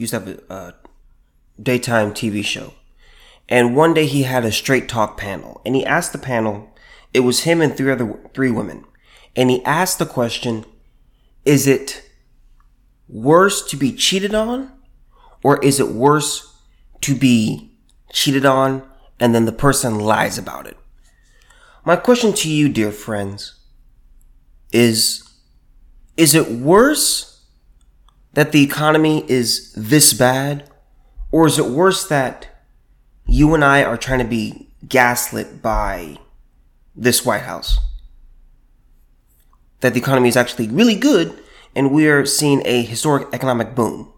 used to have a, a daytime TV show, and one day he had a straight talk panel, and he asked the panel, it was him and three other three women, and he asked the question, "Is it worse to be cheated on, or is it worse to be cheated on and then the person lies about it?" My question to you, dear friends, is: Is it worse? That the economy is this bad? Or is it worse that you and I are trying to be gaslit by this White House? That the economy is actually really good and we are seeing a historic economic boom.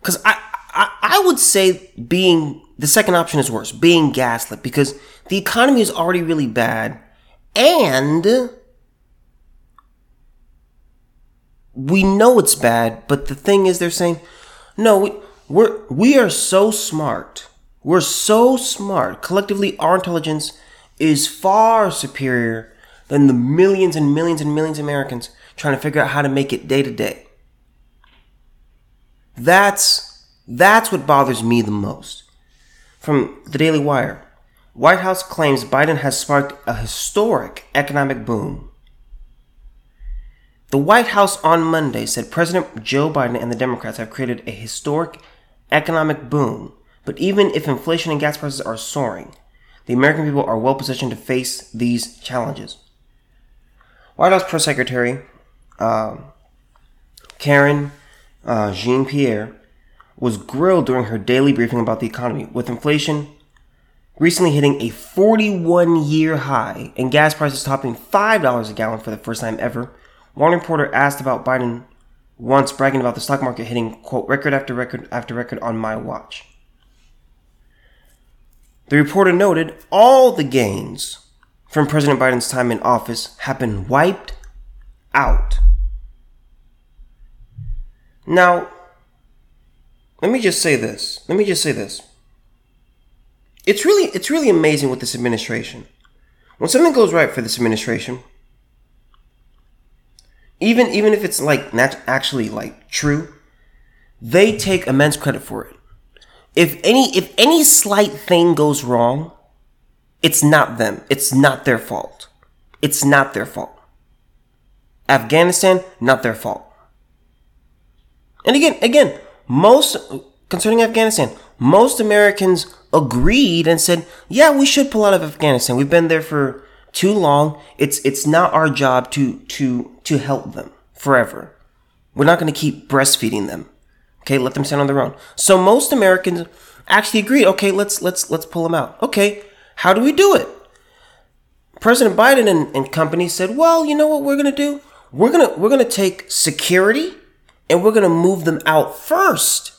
Because I, I, I would say being the second option is worse, being gaslit, because the economy is already really bad and we know it's bad, but the thing is, they're saying, no, we, we're, we are so smart. We're so smart. Collectively, our intelligence is far superior than the millions and millions and millions of Americans trying to figure out how to make it day to day. That's, that's what bothers me the most. From the Daily Wire, White House claims Biden has sparked a historic economic boom the White House on Monday said President Joe Biden and the Democrats have created a historic economic boom, but even if inflation and gas prices are soaring, the American people are well positioned to face these challenges. White House Press Secretary uh, Karine uh, Jean Pierre was grilled during her daily briefing about the economy, with inflation recently hitting a 41 year high and gas prices topping $5 a gallon for the first time ever. One reporter asked about Biden once bragging about the stock market hitting, quote, record after record after record on my watch. The reporter noted all the gains from President Biden's time in office have been wiped out. Now, let me just say this. Let me just say this. It's really it's really amazing with this administration. When something goes right for this administration, even even if it's like not actually like true, they take immense credit for it. If any if any slight thing goes wrong, it's not them. It's not their fault. It's not their fault. Afghanistan, not their fault. And again, again, most concerning Afghanistan, most Americans agreed and said, "Yeah, we should pull out of Afghanistan. We've been there for too long. It's it's not our job to to to help them forever. We're not going to keep breastfeeding them. Okay, let them stand on their own. So most Americans actually agreed. Okay, let's let's let's pull them out. Okay, how do we do it? President Biden and, and company said, well, you know what we're gonna do? We're gonna we're gonna take security and we're gonna move them out first,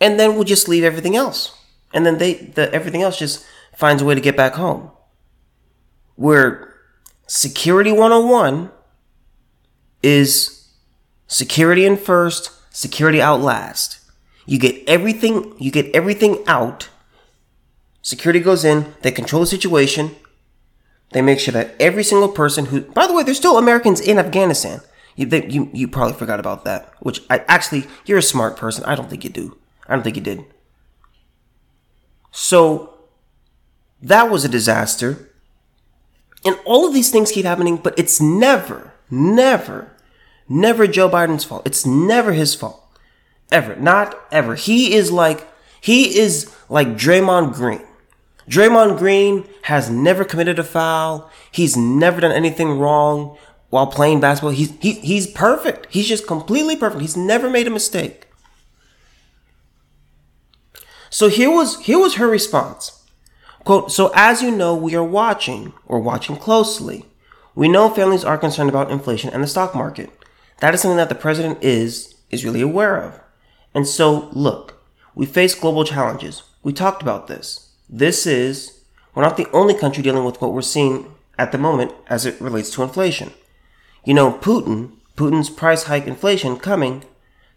and then we'll just leave everything else, and then they the everything else just finds a way to get back home. Where security 101 is security in first, security out last. You get everything, you get everything out. Security goes in, they control the situation. They make sure that every single person who, by the way, there's still Americans in Afghanistan. You, they, you, you probably forgot about that, which I actually, you're a smart person. I don't think you do. I don't think you did. So, that was a disaster. And all of these things keep happening, but it's never, never, never Joe Biden's fault. It's never his fault. Ever. Not ever. He is like, he is like Draymond Green. Draymond Green has never committed a foul. He's never done anything wrong while playing basketball. He's, he, he's perfect. He's just completely perfect. He's never made a mistake. So here was, here was her response. Quote, so as you know, we are watching or watching closely. We know families are concerned about inflation and the stock market. That is something that the president is, is really aware of. And so, look, we face global challenges. We talked about this. This is, we're not the only country dealing with what we're seeing at the moment as it relates to inflation. You know, Putin, Putin's price hike inflation coming,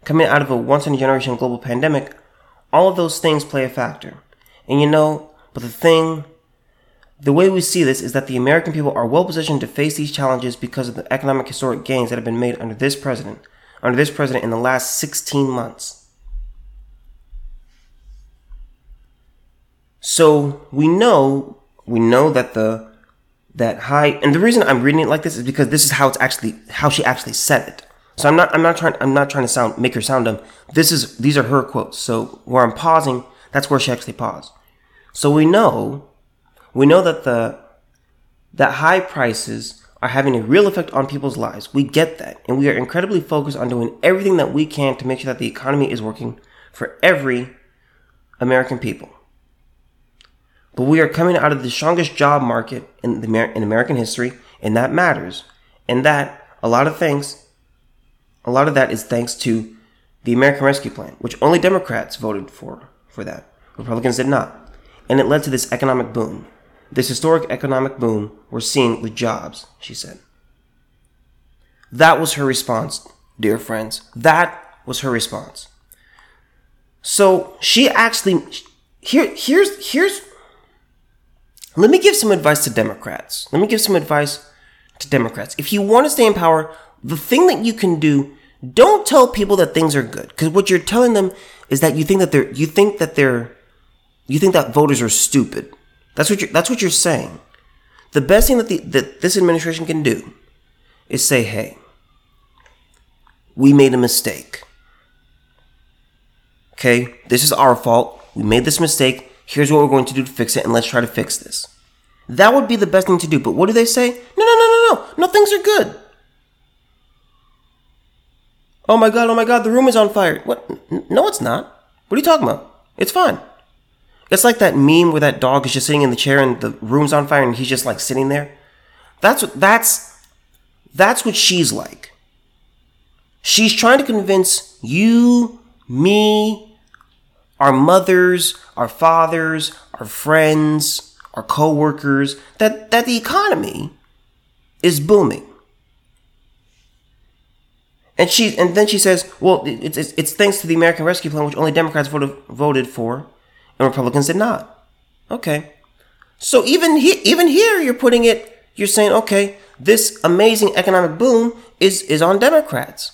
coming out of a once in a generation global pandemic, all of those things play a factor. And you know, but the thing, the way we see this is that the American people are well positioned to face these challenges because of the economic historic gains that have been made under this president, under this president in the last 16 months. So we know we know that the that high and the reason I'm reading it like this is because this is how it's actually how she actually said it. So I'm not I'm not trying I'm not trying to sound make her sound dumb. This is these are her quotes. So where I'm pausing, that's where she actually paused. So we know we know that the that high prices are having a real effect on people's lives. We get that. And we are incredibly focused on doing everything that we can to make sure that the economy is working for every American people. But we are coming out of the strongest job market in, the, in American history, and that matters. And that, a lot of things, a lot of that is thanks to the American Rescue Plan, which only Democrats voted for, for that. Republicans did not. And it led to this economic boom. This historic economic boom we're seeing with jobs, she said. That was her response, dear friends. That was her response. So she actually here here's here's let me give some advice to Democrats. Let me give some advice to Democrats. If you want to stay in power, the thing that you can do, don't tell people that things are good. Because what you're telling them is that you think that they're you think that they're you think that voters are stupid. That's what you're, that's what you're saying. The best thing that, the, that this administration can do is say, hey, we made a mistake. Okay, this is our fault. We made this mistake. Here's what we're going to do to fix it, and let's try to fix this. That would be the best thing to do. But what do they say? No, no, no, no, no. No, things are good. Oh my god, oh my god, the room is on fire. What? No, it's not. What are you talking about? It's fine. It's like that meme where that dog is just sitting in the chair and the room's on fire and he's just like sitting there. That's what that's that's what she's like. She's trying to convince you, me, our mothers, our fathers, our friends, our co-workers that that the economy is booming. And she and then she says, "Well, it's, it's, it's thanks to the American Rescue Plan, which only Democrats voted voted for." And Republicans did not. Okay. So even he, even here, you're putting it. You're saying, okay, this amazing economic boom is is on Democrats,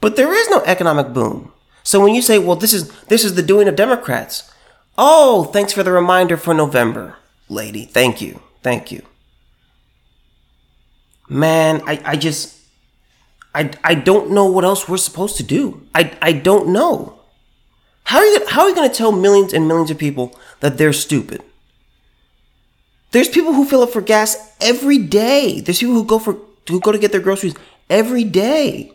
but there is no economic boom. So when you say, well, this is this is the doing of Democrats. Oh, thanks for the reminder for November, lady. Thank you, thank you. Man, I, I just I, I don't know what else we're supposed to do. I, I don't know. How are you, how are you going to tell millions and millions of people that they're stupid? There's people who fill up for gas every day. There's people who go for who go to get their groceries every day.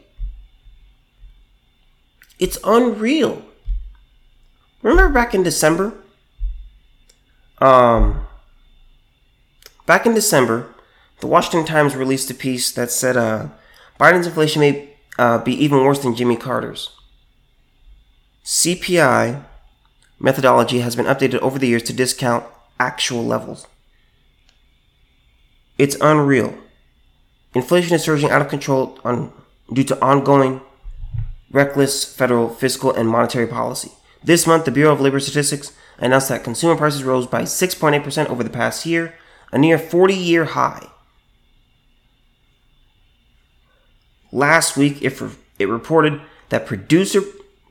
It's unreal. Remember back in December? Um back in December, the Washington Times released a piece that said uh, Biden's inflation may uh, be even worse than Jimmy Carter's. CPI methodology has been updated over the years to discount actual levels. It's unreal. Inflation is surging out of control on, due to ongoing reckless federal fiscal and monetary policy. This month, the Bureau of Labor Statistics announced that consumer prices rose by 6.8% over the past year, a near 40 year high. Last week, it, it reported that producer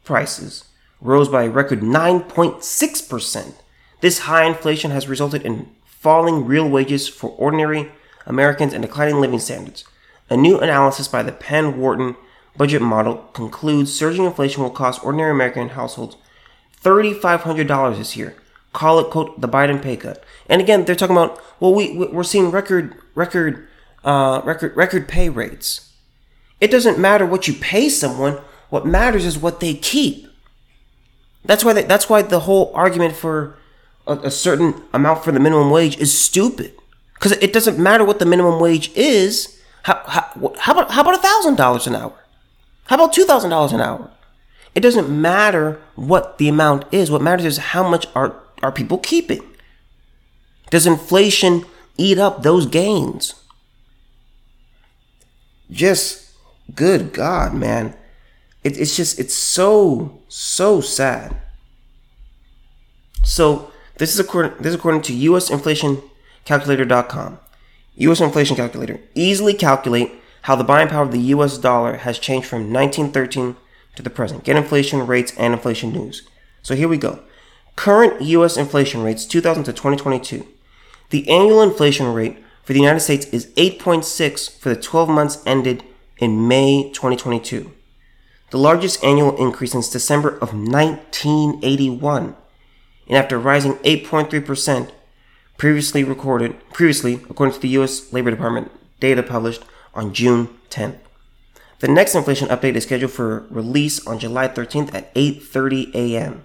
prices rose by a record 9.6%. This high inflation has resulted in falling real wages for ordinary Americans and declining living standards. A new analysis by the Penn Wharton budget model concludes surging inflation will cost ordinary American households $3,500 this year. Call it, quote, the Biden pay cut. And again, they're talking about, well, we, we're seeing record, record, uh, record, record pay rates. It doesn't matter what you pay someone. What matters is what they keep. That's why they, that's why the whole argument for a, a certain amount for the minimum wage is stupid. Because it doesn't matter what the minimum wage is. How, how, how about how about thousand dollars an hour? How about two thousand dollars an hour? It doesn't matter what the amount is. What matters is how much are are people keeping. Does inflation eat up those gains? Just good God, man. It, it's just, it's so, so sad. So this is according, this is according to USInflationCalculator.com. U.S. inflation calculator easily calculate how the buying power of the US dollar has changed from 1913 to the present. Get inflation rates and inflation news. So here we go. Current US inflation rates 2000 to 2022. The annual inflation rate for the United States is 8.6 for the 12 months ended in May 2022. The largest annual increase since December of 1981. And after rising 8.3% previously recorded previously according to the US Labor Department data published on June 10th. The next inflation update is scheduled for release on July 13th at 8:30 a.m.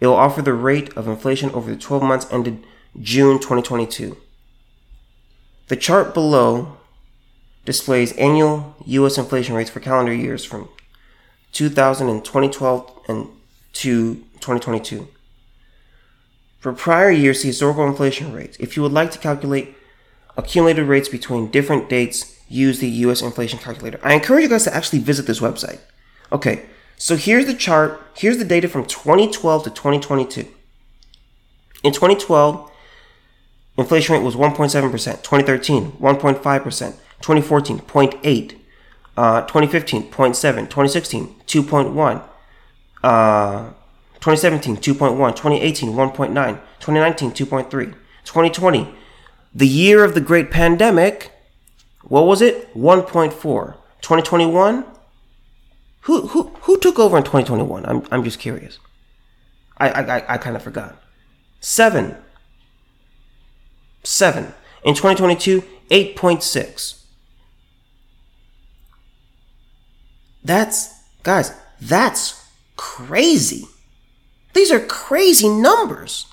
It will offer the rate of inflation over the 12 months ended June 2022. The chart below displays annual US inflation rates for calendar years from 2000 and 2012 and to 2022. For prior years, see historical inflation rates. If you would like to calculate accumulated rates between different dates, use the US inflation calculator. I encourage you guys to actually visit this website. Okay, so here's the chart. Here's the data from 2012 to 2022. In 2012, inflation rate was 1.7%, 2013, 1.5%, 2014, 0.8, uh, 2015, 0.7, 2016, 2.1, uh, 2017, 2.1, 2018, 1.9, 2019, 2.3, 2020, the year of the great pandemic, what was it? 1.4. 2021? Who, who, who took over in 2021? I'm, I'm just curious. I, I, I kind of forgot. Seven. Seven. In 2022, 8.6. That's, guys, that's crazy. These are crazy numbers.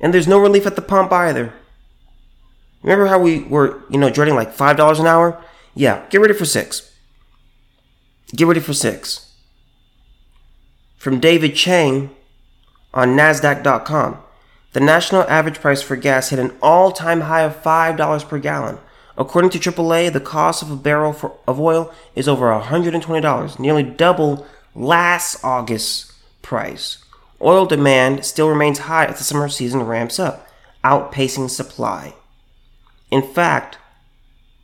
And there's no relief at the pump either. Remember how we were, you know, dreading like $5 an hour? Yeah, get ready for six. Get ready for six. From David Chang on NASDAQ.com. The national average price for gas hit an all time high of $5 per gallon. According to AAA, the cost of a barrel for, of oil is over $120, nearly double last August's price. Oil demand still remains high as the summer season ramps up, outpacing supply. In fact,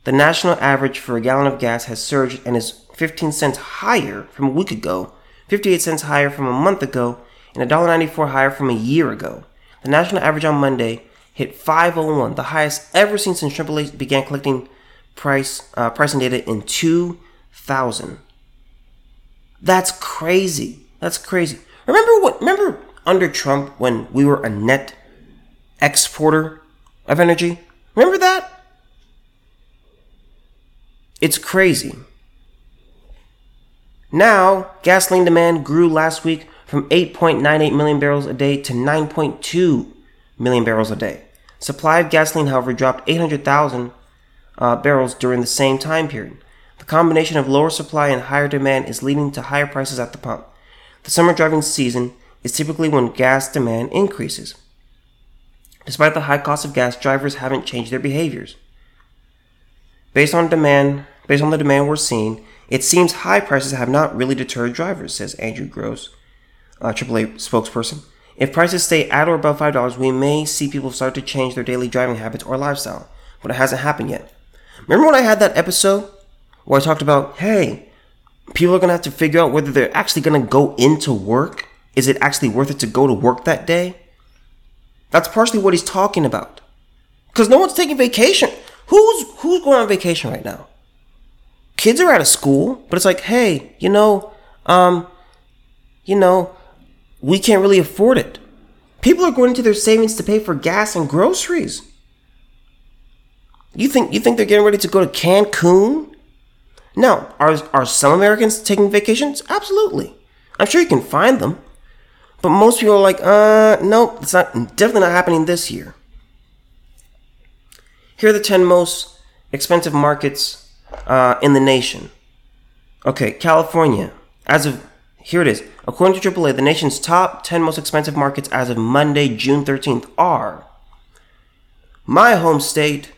the national average for a gallon of gas has surged and is 15 cents higher from a week ago, 58 cents higher from a month ago, and $1.94 higher from a year ago. The national average on Monday hit 501, the highest ever seen since AAA began collecting price uh, pricing data in 2000. That's crazy. That's crazy. Remember what? Remember under Trump when we were a net exporter of energy? Remember that? It's crazy. Now, gasoline demand grew last week from 8.98 million barrels a day to 9.2 million barrels a day. Supply of gasoline, however, dropped 800,000 uh, barrels during the same time period. The combination of lower supply and higher demand is leading to higher prices at the pump. The summer driving season is typically when gas demand increases. Despite the high cost of gas, drivers haven't changed their behaviors. Based on demand, based on the demand we're seeing, it seems high prices have not really deterred drivers, says Andrew Gross, a AAA spokesperson. If prices stay at or above $5, we may see people start to change their daily driving habits or lifestyle, but it hasn't happened yet. Remember when I had that episode where I talked about, hey, people are going to have to figure out whether they're actually going to go into work? Is it actually worth it to go to work that day? That's partially what he's talking about. Because no one's taking vacation. Who's who's going on vacation right now? Kids are out of school, but it's like, hey, you know, um, you know, we can't really afford it. People are going into their savings to pay for gas and groceries. You think you think they're getting ready to go to Cancun? Now, are are some Americans taking vacations? Absolutely. I'm sure you can find them. But most people are like, uh, nope, it's not definitely not happening this year. Here are the 10 most expensive markets uh, in the nation. Okay, California. As of here it is. According to AAA, the nation's top 10 most expensive markets as of Monday, June 13th are my home state,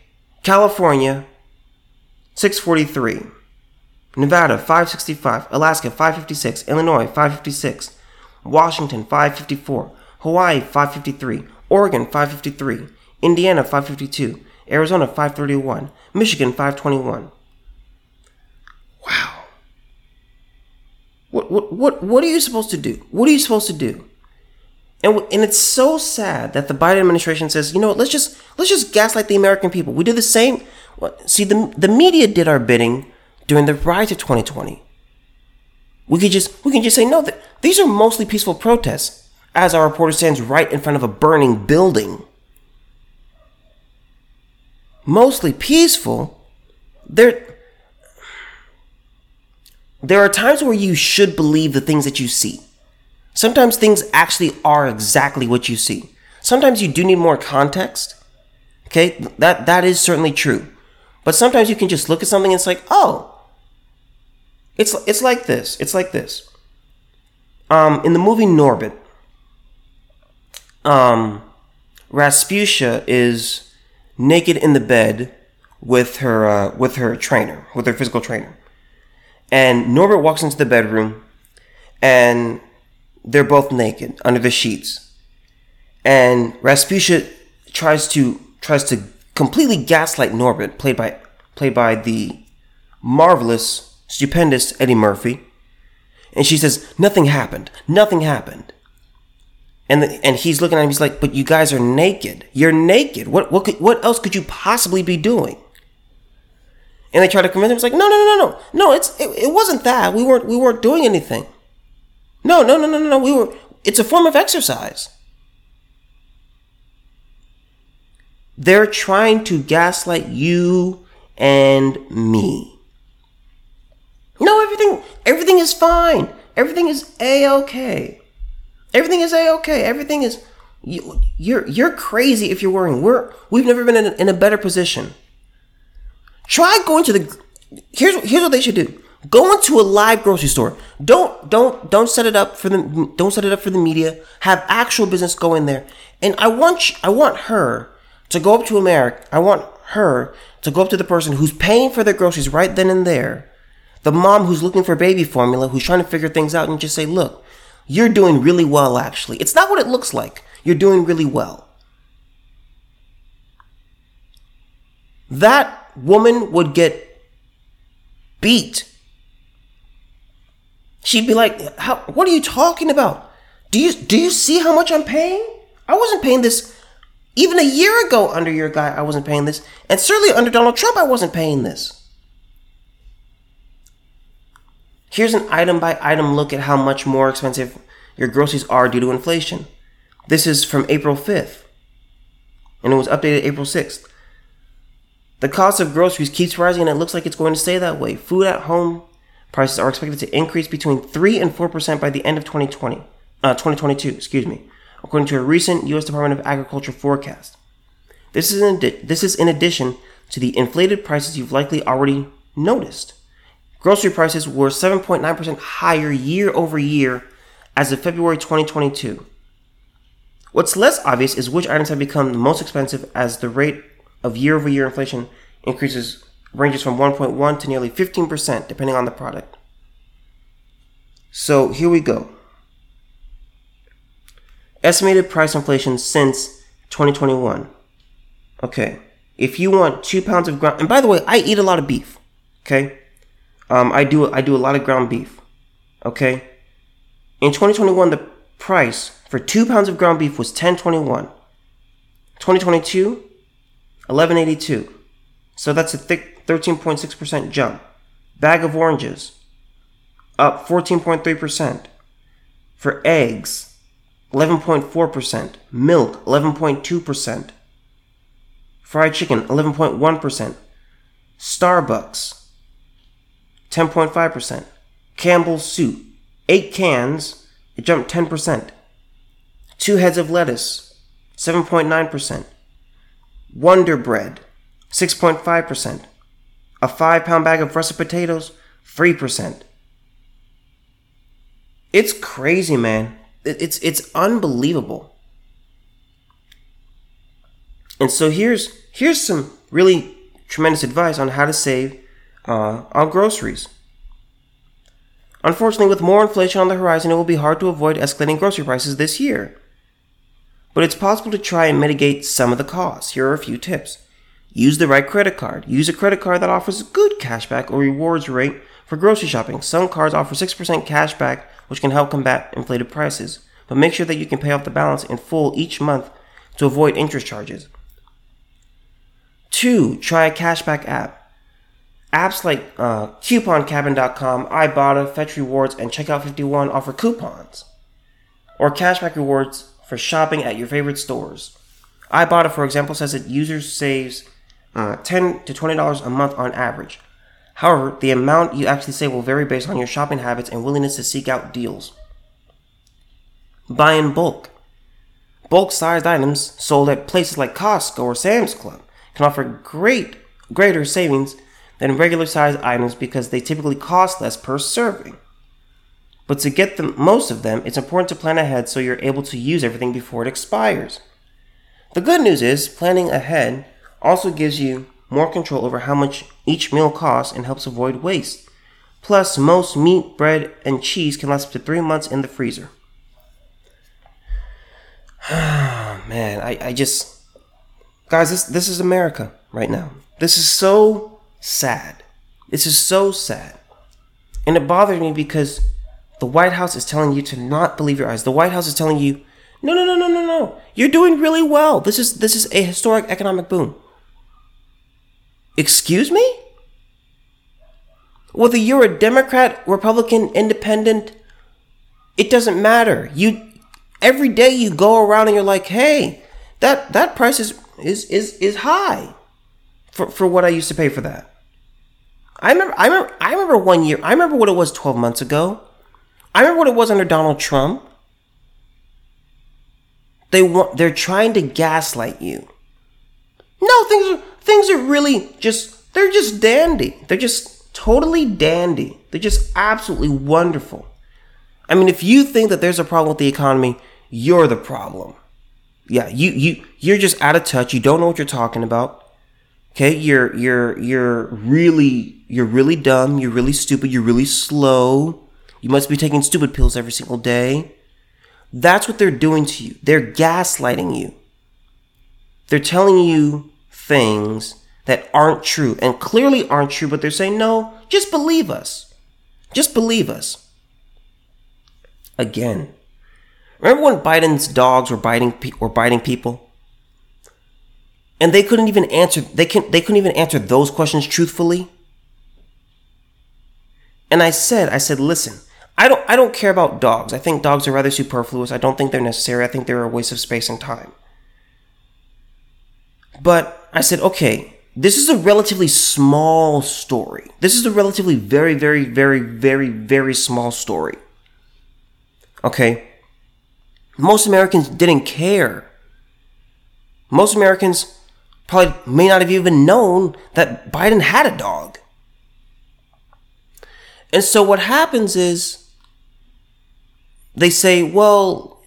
California, 643. Nevada, 565. Alaska, 556. Illinois, 556. Washington 554, Hawaii 553, Oregon 553, Indiana 552, Arizona 531, Michigan 521. Wow. What what what what are you supposed to do? What are you supposed to do? And, and it's so sad that the Biden administration says, you know what, let's just let's just gaslight the American people. We did the same. See, the the media did our bidding during the rise of 2020. We could just we can just say no. That these are mostly peaceful protests, as our reporter stands right in front of a burning building. Mostly peaceful. There, there are times where you should believe the things that you see. Sometimes things actually are exactly what you see. Sometimes you do need more context. Okay, that that is certainly true. But sometimes you can just look at something and it's like, oh, it's it's like this. It's like this. Um, in the movie Norbit, um, Rasputia is naked in the bed with her uh, with her trainer, with her physical trainer, and Norbit walks into the bedroom, and they're both naked under the sheets. And Rasputia tries to tries to completely gaslight Norbit, played by played by the marvelous, stupendous Eddie Murphy. And she says, Nothing happened. Nothing happened. And the, and he's looking at him, he's like, But you guys are naked. You're naked. What what could, what else could you possibly be doing? And they try to convince him, it's like, no, no, no, no, no. No, it's it, it wasn't that. We weren't we weren't doing anything. No, no, no, no, no, no. We were. It's a form of exercise. They're trying to gaslight you and me. No, everything, everything is fine. Everything is a okay. Everything is a okay. Everything is. You, you're you're crazy if you're worrying. We're we've never been in a, in a better position. Try going to the. Here's here's what they should do. Go into a live grocery store. Don't don't don't set it up for the don't set it up for the media. Have actual business go in there. And I want I want her to go up to America. I want her to go up to the person who's paying for their groceries right then and there. The mom who's looking for baby formula, who's trying to figure things out and just say, "Look, you're doing really well actually. It's not what it looks like. You're doing really well." That woman would get beat She'd be like, "How? What are you talking about? Do you do you see how much I'm paying? I wasn't paying this even a year ago under your guy. I wasn't paying this, and certainly under Donald Trump, I wasn't paying this." Here's an item by item look at how much more expensive your groceries are due to inflation. This is from April 5th, and it was updated April 6th. The cost of groceries keeps rising, and it looks like it's going to stay that way. Food at home Prices are expected to increase between 3 and 4% by the end of 2020, uh, 2022, excuse me, according to a recent U.S. Department of Agriculture forecast. This is, in adi- this is in addition to the inflated prices you've likely already noticed. Grocery prices were 7.9% higher year over year as of February 2022. What's less obvious is which items have become the most expensive as the rate of year over year inflation increases ranges from 1.1 to nearly 15%, depending on the product. So here we go. Estimated price inflation since 2021. Okay. If you want two pounds of ground, and by the way, I eat a lot of beef. Okay. Um, I do I do a lot of ground beef. Okay. In 2021, the price for two pounds of ground beef was 10.21. 2022, 11.82. So that's a thick 13.6% jump. Bag of oranges, up 14.3%. For eggs, 11.4%. Milk, 11.2%. Fried chicken, 11.1%. Starbucks, 10.5%. Campbell's soup, 8 cans, it jumped 10%. Two heads of lettuce, 7.9%. Wonder Bread, 6.5%. A five pound bag of russet potatoes, 3%. It's crazy, man. It's, it's unbelievable. And so here's, here's some really tremendous advice on how to save uh, on groceries. Unfortunately, with more inflation on the horizon, it will be hard to avoid escalating grocery prices this year. But it's possible to try and mitigate some of the costs. Here are a few tips. Use the right credit card. Use a credit card that offers a good cashback or rewards rate for grocery shopping. Some cards offer 6% cashback, which can help combat inflated prices. But make sure that you can pay off the balance in full each month to avoid interest charges. Two, try a cashback app. Apps like uh, CouponCabin.com, Ibotta, Fetch Rewards, and Checkout 51 offer coupons or cashback rewards for shopping at your favorite stores. Ibotta, for example, says that users saves uh, 10 to $20 a month on average. However, the amount you actually save will vary based on your shopping habits and willingness to seek out deals. Buy in bulk. Bulk sized items sold at places like Costco or Sam's Club can offer great greater savings than regular sized items because they typically cost less per serving. But to get the most of them, it's important to plan ahead so you're able to use everything before it expires. The good news is, planning ahead also gives you more control over how much each meal costs and helps avoid waste. Plus, most meat, bread, and cheese can last up to three months in the freezer. Man, I, I just. Guys, this, this is America right now. This is so sad. This is so sad. And it bothers me because the White House is telling you to not believe your eyes. The White House is telling you, no, no, no, no, no, no. You're doing really well. This is this is a historic economic boom. Excuse me? Whether you're a Democrat, Republican, Independent, it doesn't matter. You every day you go around and you're like, hey, that that price is is is is high for, for what I used to pay for that. I remember, I remember, I remember one year. I remember what it was 12 months ago. I remember what it was under Donald Trump. They want, they're trying to gaslight you. No, things are, things are really just, they're just dandy. They're just totally dandy. They're just absolutely wonderful. I mean, if you think that there's a problem with the economy, you're the problem. Yeah, you, you, you're just out of touch. You don't know what you're talking about. Okay, you're you're you're really you're really dumb, you're really stupid, you're really slow. You must be taking stupid pills every single day. That's what they're doing to you. They're gaslighting you. They're telling you things that aren't true and clearly aren't true, but they're saying, no, just believe us. Just believe us. Again. Remember when Biden's dogs were biting were biting people? and they couldn't even answer they can they couldn't even answer those questions truthfully and i said i said listen i don't i don't care about dogs. I think dogs are rather superfluous. I don't think they're necessary. I think they're a waste of space and time. But i said okay this is a relatively small story. This is a relatively very very very very very small story. Okay? Most americans didn't care. Most americans probably may not have even known that Biden had a dog. And so what happens is they say, well,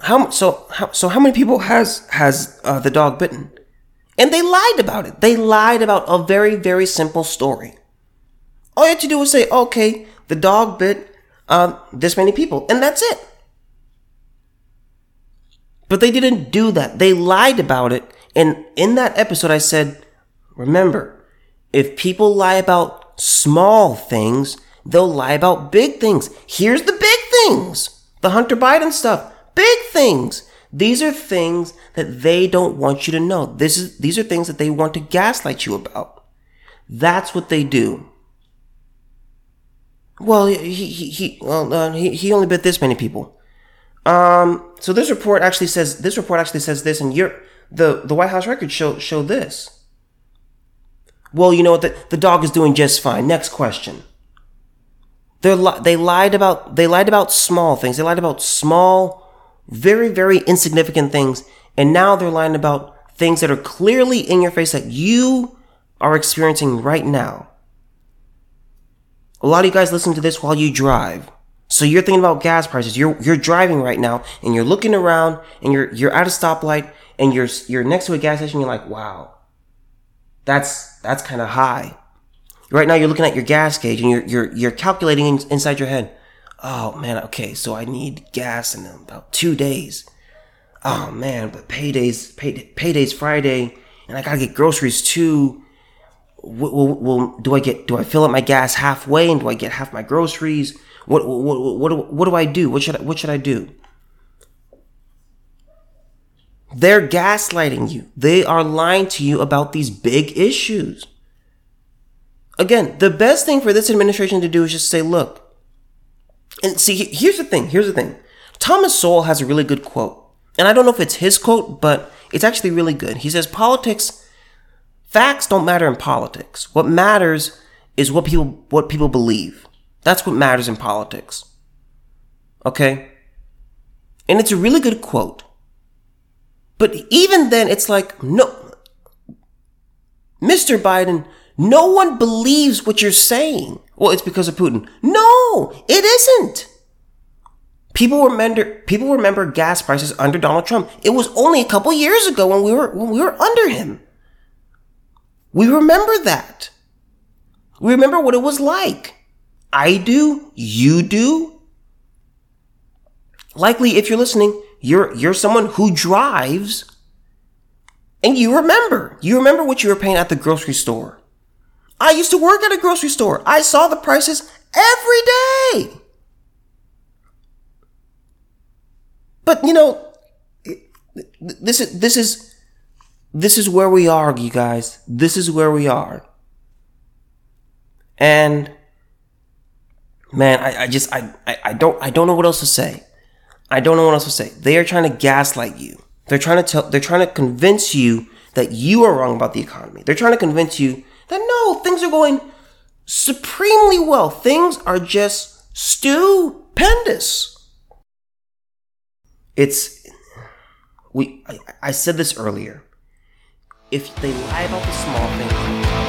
how so how, so how many people has has uh, the dog bitten? And they lied about it. They lied about a very very simple story. All you had to do was say, okay, the dog bit uh, this many people, and that's it. But they didn't do that. They lied about it and in that episode, I said, remember, if people lie about small things, they'll lie about big things. Here's the big things the Hunter Biden stuff. Big things. These are things that they don't want you to know. This is, these are things that they want to gaslight you about. That's what they do. Well, he, he, he, well, uh, he, he only bit this many people. Um, so this report actually says, this report actually says this, and you're, the the White House records show show this. Well, you know what? The, the dog is doing just fine. Next question. They li- they lied about they lied about small things. They lied about small, very very insignificant things, and now they're lying about things that are clearly in your face that you are experiencing right now. A lot of you guys listen to this while you drive. So you're thinking about gas prices. You're you're driving right now and you're looking around and you're you're at a stoplight and you're you're next to a gas station, you're like, wow, that's that's kind of high. Right now, you're looking at your gas gauge and you're you're you're calculating in, inside your head. Oh man, okay, so I need gas in about two days. Oh man, but payday's pay, payday's Friday, and I gotta get groceries too. Well, well, do I get do I fill up my gas halfway and do I get half my groceries? What what what what, what do I do? What should I, what should I do? They're gaslighting you. They are lying to you about these big issues. Again, the best thing for this administration to do is just say, look, and see, here's the thing. Here's the thing. Thomas Sowell has a really good quote. And I don't know if it's his quote, but it's actually really good. He says, politics, facts don't matter in politics. What matters is what people, what people believe. That's what matters in politics. Okay? And it's a really good quote. But even then, it's like, no, Mr. Biden, no one believes what you're saying. Well, it's because of Putin. No, it isn't. People remember people remember gas prices under Donald Trump. It was only a couple years ago when we were when we were under him. We remember that. We remember what it was like. I do, you do. Likely if you're listening, you're you're someone who drives and you remember. You remember what you were paying at the grocery store. I used to work at a grocery store. I saw the prices every day. But you know, this is this is this is where we are, you guys. This is where we are. And man, I, I just I, I, I don't I don't know what else to say. I don't know what else to say. They are trying to gaslight you. They're trying to tell they're trying to convince you that you are wrong about the economy. They're trying to convince you that no, things are going supremely well. Things are just stupendous it's we I, I said this earlier if they lie about the small things